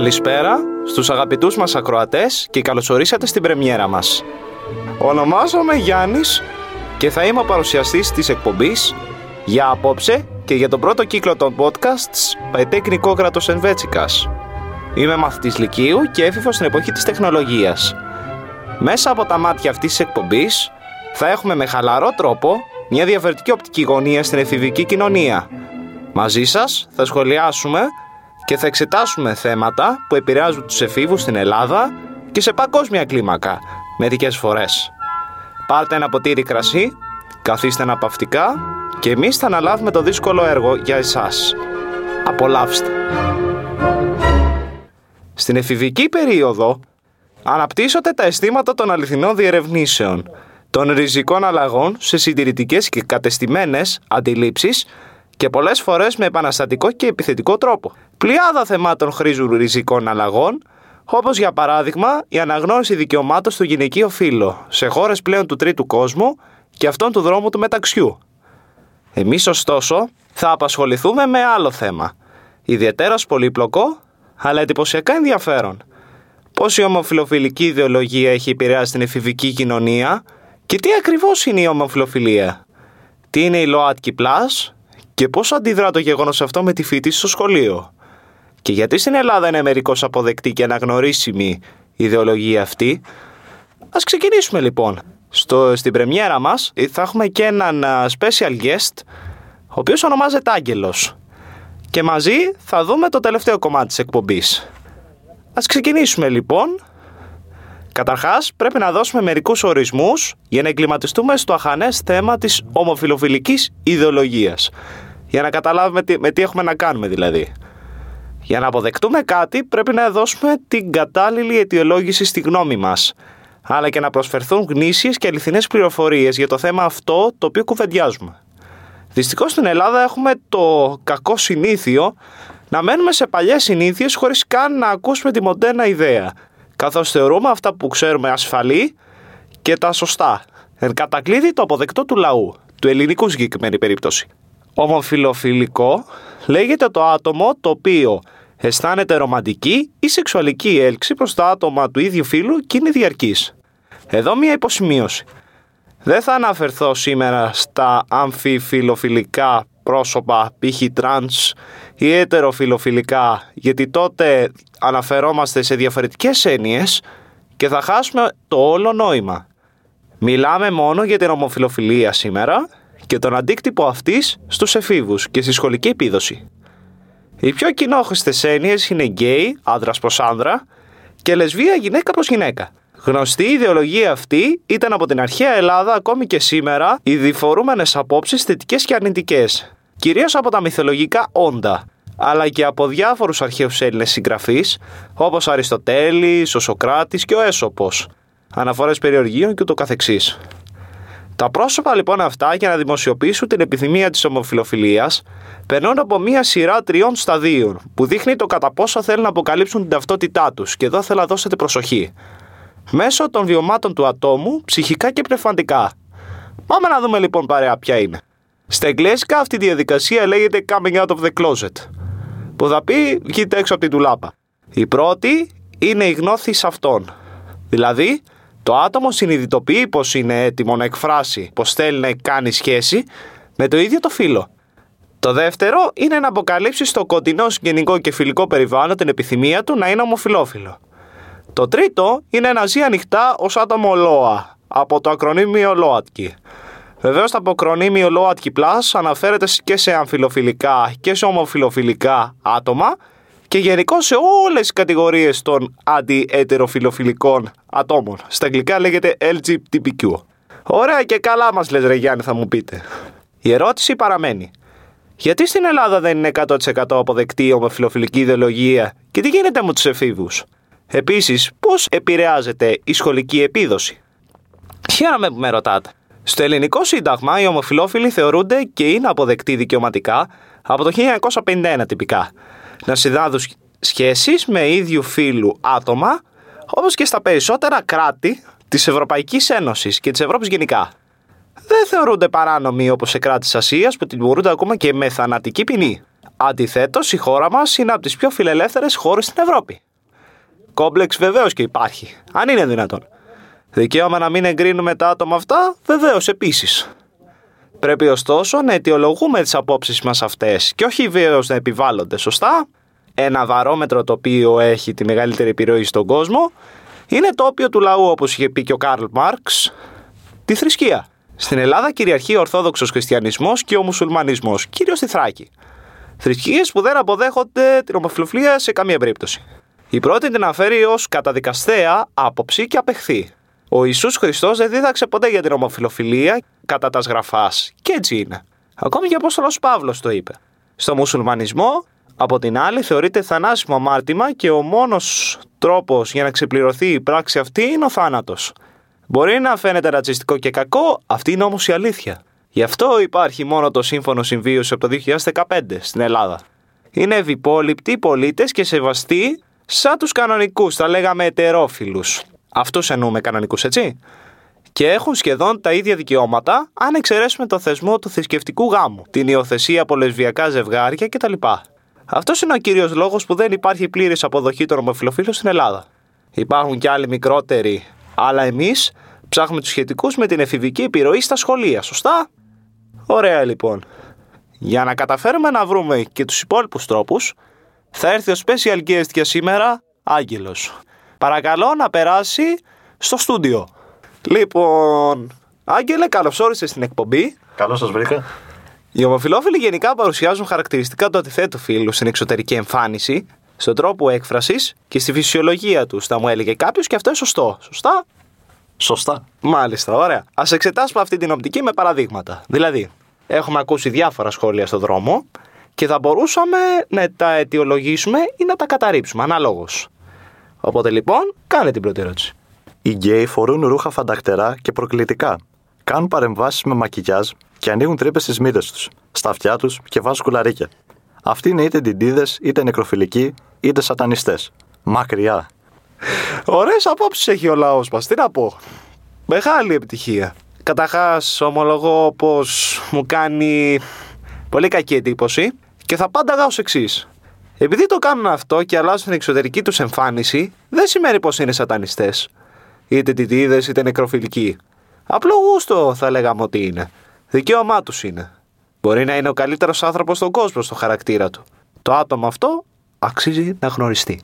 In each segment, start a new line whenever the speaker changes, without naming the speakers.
Καλησπέρα στους αγαπητούς μας ακροατές και καλωσορίσατε στην πρεμιέρα μας. Ονομάζομαι Γιάννης και θα είμαι ο παρουσιαστής της εκπομπής για απόψε και για τον πρώτο κύκλο των podcasts Παϊτέκνικο Κράτος Ενβέτσικας. Είμαι μαθητής Λυκείου και έφηβος στην εποχή της τεχνολογίας. Μέσα από τα μάτια αυτής της εκπομπής θα έχουμε με χαλαρό τρόπο μια διαφορετική οπτική γωνία στην εφηβική κοινωνία. Μαζί σας θα σχολιάσουμε και θα εξετάσουμε θέματα που επηρεάζουν τους εφήβους στην Ελλάδα και σε παγκόσμια κλίμακα, μερικές φορές. Πάρτε ένα ποτήρι κρασί, καθίστε αναπαυτικά και εμείς θα αναλάβουμε το δύσκολο έργο για εσάς. Απολαύστε! Στην εφηβική περίοδο αναπτύσσονται τα αισθήματα των αληθινών διερευνήσεων, των ριζικών αλλαγών σε συντηρητικές και κατεστημένες αντιλήψεις και πολλές φορές με επαναστατικό και επιθετικό τρόπο. Πλειάδα θεμάτων χρήζουν ριζικών αλλαγών, όπως για παράδειγμα η αναγνώριση δικαιωμάτων στο γυναικείο φύλλο σε χώρες πλέον του τρίτου κόσμου και αυτών του δρόμου του μεταξιού. Εμείς ωστόσο θα απασχοληθούμε με άλλο θέμα, ιδιαίτερα πολύπλοκο αλλά εντυπωσιακά ενδιαφέρον. Πώς η ομοφιλοφιλική ιδεολογία έχει επηρεάσει την εφηβική κοινωνία και τι ακριβώς είναι η ομοφιλοφιλία; Τι είναι η ΛΟΑΤΚΙ Plus; Και πώς αντιδρά το γεγονός αυτό με τη φοιτηση στο σχολείο; Και γιατί στην Ελλάδα είναι μερικώς αποδεκτή και αναγνωρίσιμη η ιδεολογία αυτή; Ας ξεκινήσουμε λοιπόν. Στο, στην πρεμιέρα μας θα έχουμε και έναν special guest, ο οποίος ονομάζεται Άγγελος. Και μαζί θα δούμε το τελευταίο κομμάτι της εκπομπής. Ας ξεκινήσουμε λοιπόν. Καταρχάς πρέπει να δώσουμε μερικούς ορισμούς για να εγκληματιστούμε στο αχανές θέμα της ομοφιλοφιλικής ιδεολογίας. Για να καταλάβουμε τι, με τι έχουμε να κάνουμε δηλαδή. Για να αποδεκτούμε κάτι πρέπει να δώσουμε την κατάλληλη αιτιολόγηση στη γνώμη μας αλλά και να προσφερθούν γνήσιες και αληθινές πληροφορίες για το θέμα αυτό το οποίο κουβεντιάζουμε. Δυστυχώς στην Ελλάδα έχουμε το κακό συνήθειο να μένουμε σε παλιές συνήθειες χωρίς καν να ακούσουμε τη μοντέρνα ιδέα, καθώς θεωρούμε αυτά που ξέρουμε ασφαλή και τα σωστά. Εν κατακλείδι το αποδεκτό του λαού, του ελληνικού συγκεκριμένη περίπτωση. Ομοφυλοφιλικό λέγεται το άτομο το οποίο αισθάνεται ρομαντική ή σεξουαλική έλξη προς τα άτομα του ίδιου φύλου και είναι διαρκής. Εδώ μία υποσημείωση. Δεν θα αναφερθώ σήμερα στα αμφιφυλοφιλικά πρόσωπα, π.χ. τρανς ή ετεροφιλοφιλικά, γιατί τότε αναφερόμαστε σε διαφορετικές έννοιες και θα χάσουμε το όλο νόημα. Μιλάμε μόνο για την ομοφιλοφιλία σήμερα και τον αντίκτυπο αυτής στους εφήβους και στη σχολική επίδοση. Οι πιο κοινόχρηστες έννοιες είναι γκέι, άντρας προς άνδρα και λεσβία γυναίκα προς γυναίκα. Γνωστή η ιδεολογία αυτή ήταν από την αρχαία Ελλάδα ακόμη και σήμερα οι διφορούμενες απόψεις θετικές και αρνητικές, κυρίως από τα μυθολογικά όντα, αλλά και από διάφορους αρχαίους Έλληνες συγγραφείς όπως Αριστοτέλης, ο Σοκράτης και ο Έσοπο, αναφορές περιοργίων και ούτω καθεξής. Τα πρόσωπα λοιπόν αυτά για να δημοσιοποιήσουν την επιθυμία της ομοφιλοφιλίας περνούν από μία σειρά τριών σταδίων που δείχνει το κατά πόσο θέλουν να αποκαλύψουν την ταυτότητά τους και εδώ θέλω να δώσετε προσοχή μέσω των βιωμάτων του ατόμου, ψυχικά και πνευματικά. Πάμε να δούμε λοιπόν παρέα ποια είναι. Στα εγγλέζικα αυτή η διαδικασία λέγεται coming out of the closet, που θα πει βγείτε έξω από την τουλάπα. Η πρώτη είναι η γνώθη αυτών. Δηλαδή, το άτομο συνειδητοποιεί πως είναι έτοιμο να εκφράσει πως θέλει να κάνει σχέση με το ίδιο το φίλο. Το δεύτερο είναι να αποκαλύψει στο κοντινό συγγενικό και φιλικό περιβάλλον την επιθυμία του να είναι ομοφιλόφιλο. Το τρίτο είναι να ζει ανοιχτά ως άτομο ΛΟΑ, από το ακρονίμιο ΛΟΑΤΚΙ. Βεβαίως, το αποκρονίμιο ΛΟΑΤΚΙ Plus αναφέρεται και σε αμφιλοφιλικά και σε ομοφιλοφιλικά άτομα και γενικώ σε όλες τις κατηγορίες των αντιετεροφιλοφιλικών ατόμων. Στα αγγλικά λέγεται LGBTQ. Ωραία και καλά μας λες ρε Γιάννη θα μου πείτε. Η ερώτηση παραμένει. Γιατί στην Ελλάδα δεν είναι 100% αποδεκτή η ομοφιλοφιλική ιδεολογία και τι γίνεται με τους εφήβους; Επίσης, πώς επηρεάζεται η σχολική επίδοση; Χαίρομαι που με ρωτάτε. Στο ελληνικό σύνταγμα οι ομοφυλόφιλοι θεωρούνται και είναι αποδεκτοί δικαιωματικά από το 1951 τυπικά να συνδάδουν σχέσεις με ίδιου φύλου άτομα όπως και στα περισσότερα κράτη της Ευρωπαϊκής Ένωσης και της Ευρώπης γενικά. Δεν θεωρούνται παράνομοι όπως σε κράτη της Ασίας που τιμωρούνται ακόμα και με θανατική ποινή. Αντιθέτως η χώρα μας είναι από τις πιο φιλελεύθερες χώρες στην Ευρώπη. κόμπλεξ βεβαίως και υπάρχει. Αν είναι δυνατόν. Δικαίωμα να μην εγκρίνουμε τα άτομα αυτά, βεβαίως επίσης. Πρέπει ωστόσο να αιτιολογούμε τις απόψεις μας αυτές και όχι βίαια να επιβάλλονται, σωστά; Ένα βαρόμετρο το οποίο έχει τη μεγαλύτερη επιρροή στον κόσμο είναι το όπιο του λαού, όπως είχε πει και ο Καρλ Μάρξ, η θρησκεία. Στην Ελλάδα κυριαρχεί ο Ορθόδοξος Χριστιανισμός και ο Μουσουλμανισμός, κυρίως στη Θράκη. Θρησκείες που δεν αποδέχονται την ομοφιλοφιλία σε καμία περίπτωση. Η πρώτη την αναφέρει ως καταδικαστέα άποψη και απεχθή. Ο Ιησούς Χριστός δεν δίδαξε ποτέ για την ομοφιλοφιλία κατά τα σγραφάς. Και έτσι είναι. Ακόμη και ο Απόστολος Παύλος το είπε. Στο μουσουλμανισμό, από την άλλη, θεωρείται θανάσιμο αμάρτημα και ο μόνος τρόπος για να ξεπληρωθεί η πράξη αυτή είναι ο θάνατος. Μπορεί να φαίνεται ρατσιστικό και κακό, αυτή είναι όμως η αλήθεια. Γι' αυτό υπάρχει μόνο το σύμφωνο συμβίωση από το 2015 στην Ελλάδα. Είναι ευυπόλοιπτοι πολίτες και σεβαστοί σαν τους κανονικούς, τα λέγαμε ετερόφιλους. Αυτούς εννοούμε κανονικούς, έτσι. Και έχουν σχεδόν τα ίδια δικαιώματα, αν εξαιρέσουμε το θεσμό του θρησκευτικού γάμου, την υιοθεσία από λεσβιακά ζευγάρια κτλ. Αυτός είναι ο κύριος λόγος που δεν υπάρχει πλήρης αποδοχή των ομοφυλοφίλων στην Ελλάδα. Υπάρχουν και άλλοι μικρότεροι, αλλά εμείς ψάχνουμε τους σχετικούς με την εφηβική επιρροή στα σχολεία, σωστά; Ωραία λοιπόν. Για να καταφέρουμε να βρούμε και τους υπόλοιπους τρόπους, θα έρθει ο special guest για σήμερα, Άγγελος. Παρακαλώ να περάσει στο στούντιο. Λοιπόν, Άγγελε, καλώς όρισες στην εκπομπή.
Καλώς σας βρήκα.
Οι ομοφυλόφιλοι γενικά παρουσιάζουν χαρακτηριστικά του αντιθέτου φίλου στην εξωτερική εμφάνιση, στον τρόπο έκφρασης και στη φυσιολογία τους. Θα μου έλεγε κάποιος και αυτό είναι σωστό. Σωστά;
Σωστά.
Μάλιστα, ωραία. Ας εξετάσουμε αυτή την οπτική με παραδείγματα. Δηλαδή, έχουμε ακούσει διάφορα σχόλια στον δρόμο και θα μπορούσαμε να τα αιτιολογήσουμε ή να τα καταρρίψουμε, αναλόγως. Οπότε λοιπόν, κάνε την πρώτη ερώτηση.
Οι γκέι φορούν ρούχα φανταχτερά και προκλητικά. Κάνουν παρεμβάσεις με μακιγιάζ και ανοίγουν τρύπες στις μύτες τους, στα αυτιά τους και βάζουν κουλαρίκια. Αυτοί είναι είτε ντιντίδε, είτε νεκροφιλικοί, είτε σατανιστές. Μακριά.
Ωραίες απόψεις έχει ο λαός μας, τι να πω. Μεγάλη επιτυχία. Καταρχάς, ομολογώ πως μου κάνει πολύ κακή εντύπωση και θα πάντα ω εξής. Επειδή το κάνουν αυτό και αλλάζουν την εξωτερική τους εμφάνιση, δεν σημαίνει πως είναι σατανιστές. Είτε τιτίδες είτε νεκροφιλικοί. Απλό γούστο θα λέγαμε ότι είναι. Δικαίωμά τους είναι. Μπορεί να είναι ο καλύτερος άνθρωπος στον κόσμο στο χαρακτήρα του. Το άτομο αυτό αξίζει να γνωριστεί.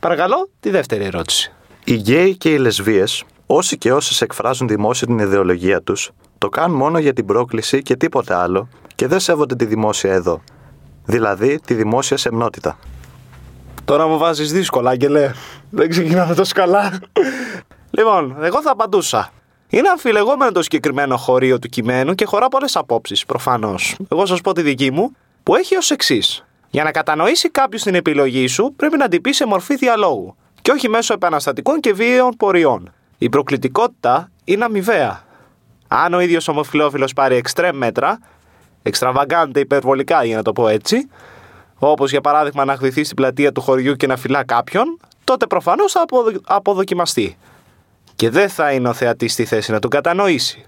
Παρακαλώ, τη δεύτερη ερώτηση.
Οι γκέι και οι λεσβείες, όσοι και όσες εκφράζουν δημόσια την ιδεολογία τους, το κάνουν μόνο για την πρόκληση και τίποτε άλλο και δεν σέβονται τη δημόσια εδώ. Δηλαδή τη δημόσια σεμνότητα.
Τώρα μου βάζεις δύσκολα, Άγγελε. Δεν ξεκινάμε τόσο καλά. λοιπόν, εγώ θα απαντούσα. Είναι αμφιλεγόμενο το συγκεκριμένο χωρίο του κειμένου και χωρά πολλές απόψεις, προφανώς. Εγώ σας πω τη δική μου, που έχει ως εξής. Για να κατανοήσει κάποιος την επιλογή σου, πρέπει να την πει σε μορφή διαλόγου και όχι μέσω επαναστατικών και βίαιων πορειών. Η προκλητικότητα είναι αμοιβαία. Αν ο ίδιος ομοφυλόφιλο πάρει εξτρέμ μέτρα, εξτραβαγκάντε υπερβολικά για να το πω έτσι, όπως για παράδειγμα να χδυθεί στην πλατεία του χωριού και να φυλά κάποιον, τότε προφανώς θα αποδοκιμαστεί. Και δεν θα είναι ο θεατής στη θέση να τον κατανοήσει.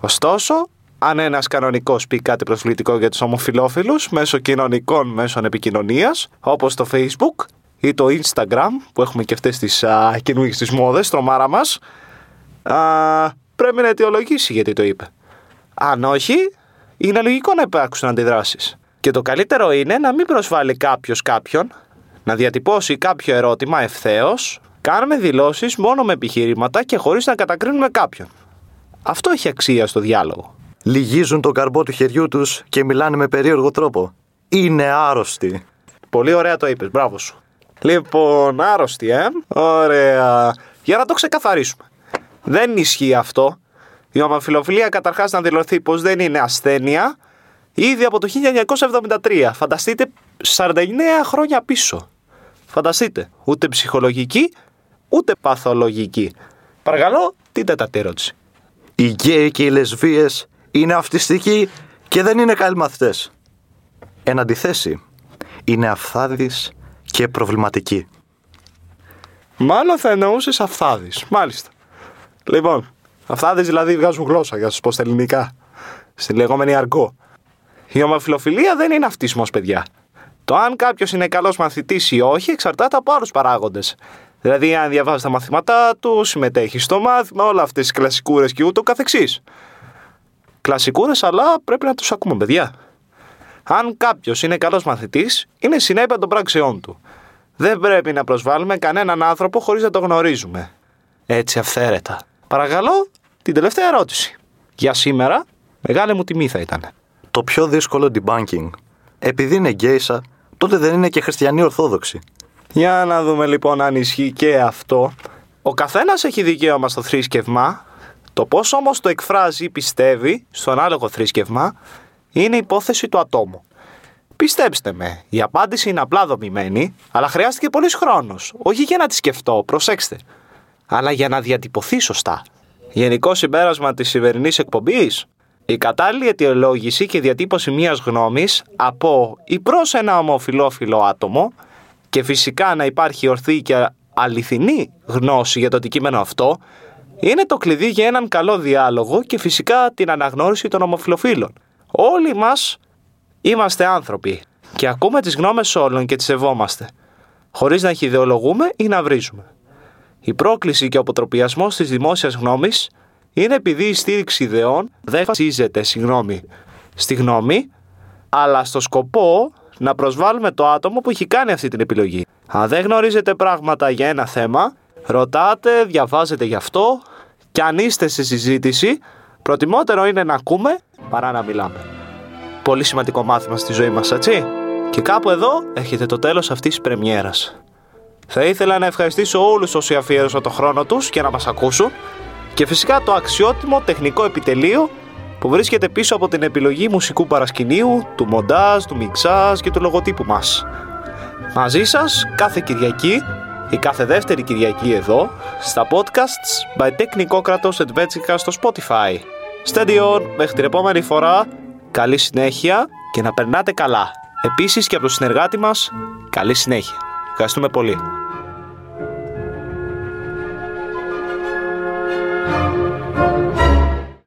Ωστόσο, αν ένας κανονικός πει κάτι προσβλητικό για τους ομοφυλόφιλους μέσω κοινωνικών μέσων επικοινωνίας, όπως το Facebook ή το Instagram, που έχουμε και αυτές τις καινούργιες τις μόδες, τρομάρα μας, πρέπει να αιτιολογήσει γιατί το είπε. Αν όχι, είναι λογικό να υπάρξουν αντιδράσεις. Και το καλύτερο είναι να μην προσβάλλει κάποιος κάποιον, να διατυπώσει κάποιο ερώτημα ευθέως, κάνουμε δηλώσεις μόνο με επιχειρήματα και χωρίς να κατακρίνουμε κάποιον. Αυτό έχει αξία στο διάλογο
λυγίζουν τον καρμπό του χεριού τους και μιλάνε με περίεργο τρόπο. Είναι άρρωστοι.
Πολύ ωραία το είπες, μπράβο σου. Λοιπόν, άρρωστοι, ε. Ωραία. Για να το ξεκαθαρίσουμε. Δεν ισχύει αυτό. Η ομοφιλοφιλία καταρχάς να δηλωθεί πως δεν είναι ασθένεια ήδη από το 1973. Φανταστείτε 49 χρόνια πίσω. Φανταστείτε. Ούτε ψυχολογική, ούτε παθολογική. Παρακαλώ, την τέταρτη ερώτηση.
Οι γκέι και οι λεσβείες είναι αυτιστικοί και δεν είναι καλοί μαθητές. Εν αντιθέσει, είναι αυθάδης και προβληματικοί.
Μάλλον θα εννοούσες αυθάδης. Μάλιστα. Λοιπόν, αυθάδη δηλαδή βγάζουν γλώσσα για να σας πω στα ελληνικά. Στη λεγόμενη αργό. Η ομοφιλοφιλία δεν είναι αυτισμό, παιδιά. Το αν κάποιος είναι καλός μαθητής ή όχι εξαρτάται από άλλους παράγοντες. Δηλαδή, αν διαβάζει τα μαθήματά του, συμμετέχει στο μάθημα, όλα αυτές τις κλασικούρες και ούτω καθεξής. Κλασικούρες, αλλά πρέπει να τους ακούμε, παιδιά. Αν κάποιος είναι καλός μαθητής, είναι συνέπεια των πράξεών του. Δεν πρέπει να προσβάλλουμε κανέναν άνθρωπο χωρίς να το γνωρίζουμε. Έτσι αυθαίρετα. Παρακαλώ, την τελευταία ερώτηση. Για σήμερα, μεγάλη μου τιμή θα ήταν.
Το πιο δύσκολο debunking. Επειδή είναι γκέισα, τότε δεν είναι και χριστιανοί Ορθόδοξοι.
Για να δούμε λοιπόν αν ισχύει και αυτό. Ο καθένας έχει δικαίωμα στο θρήσκευμα. Το πώς όμως το εκφράζει ή πιστεύει στο ανάλογο θρήσκευμα είναι υπόθεση του ατόμου. Πιστέψτε με, η απάντηση είναι απλά δομημένη, αλλά χρειάστηκε πολλή χρόνος. Όχι για να τη σκεφτώ, προσέξτε, αλλά για να διατυπωθεί σωστά. Γενικό συμπέρασμα της σημερινής εκπομπής. Η κατάλληλη αιτιολόγηση και διατύπωση μιας γνώμης από ή προς ένα ομοφυλόφιλο άτομο και φυσικά να υπάρχει ορθή και αληθινή γνώση για το αντικείμενο αυτό είναι το κλειδί για έναν καλό διάλογο και φυσικά την αναγνώριση των ομοφυλοφίλων. Όλοι μας είμαστε άνθρωποι και ακούμε τις γνώμες όλων και τις σεβόμαστε, χωρίς να χειδεολογούμε ή να βρίζουμε. Η πρόκληση και ο αποτροπιασμός της δημόσιας γνώμης είναι επειδή η στήριξη ιδεών δεν βασίζεται συγγνώμη, στη γνώμη, αλλά στο σκοπό να προσβάλλουμε το άτομο που έχει κάνει αυτή την επιλογή. Αν δεν γνωρίζετε πράγματα για ένα θέμα, ρωτάτε, διαβάζετε γι' αυτό και αν είστε σε συζήτηση, προτιμότερο είναι να ακούμε παρά να μιλάμε. Πολύ σημαντικό μάθημα στη ζωή μας, έτσι; Και κάπου εδώ έχετε το τέλος αυτής της πρεμιέρας. Θα ήθελα να ευχαριστήσω όλους όσοι αφιέρωσαν το χρόνο τους για να μας ακούσουν και φυσικά το αξιότιμο τεχνικό επιτελείο που βρίσκεται πίσω από την επιλογή μουσικού παρασκηνίου, του μοντάζ, του μιξάζ και του λογοτύπου μας. Μαζί σας κάθε Κυριακή ή κάθε δεύτερη Κυριακή εδώ στα podcasts by Τεχνικόκρατος Adventure στο Spotify. Steady on, μέχρι την επόμενη φορά, καλή συνέχεια και να περνάτε καλά. Επίσης και από το συνεργάτη μας, καλή συνέχεια. Ευχαριστούμε πολύ.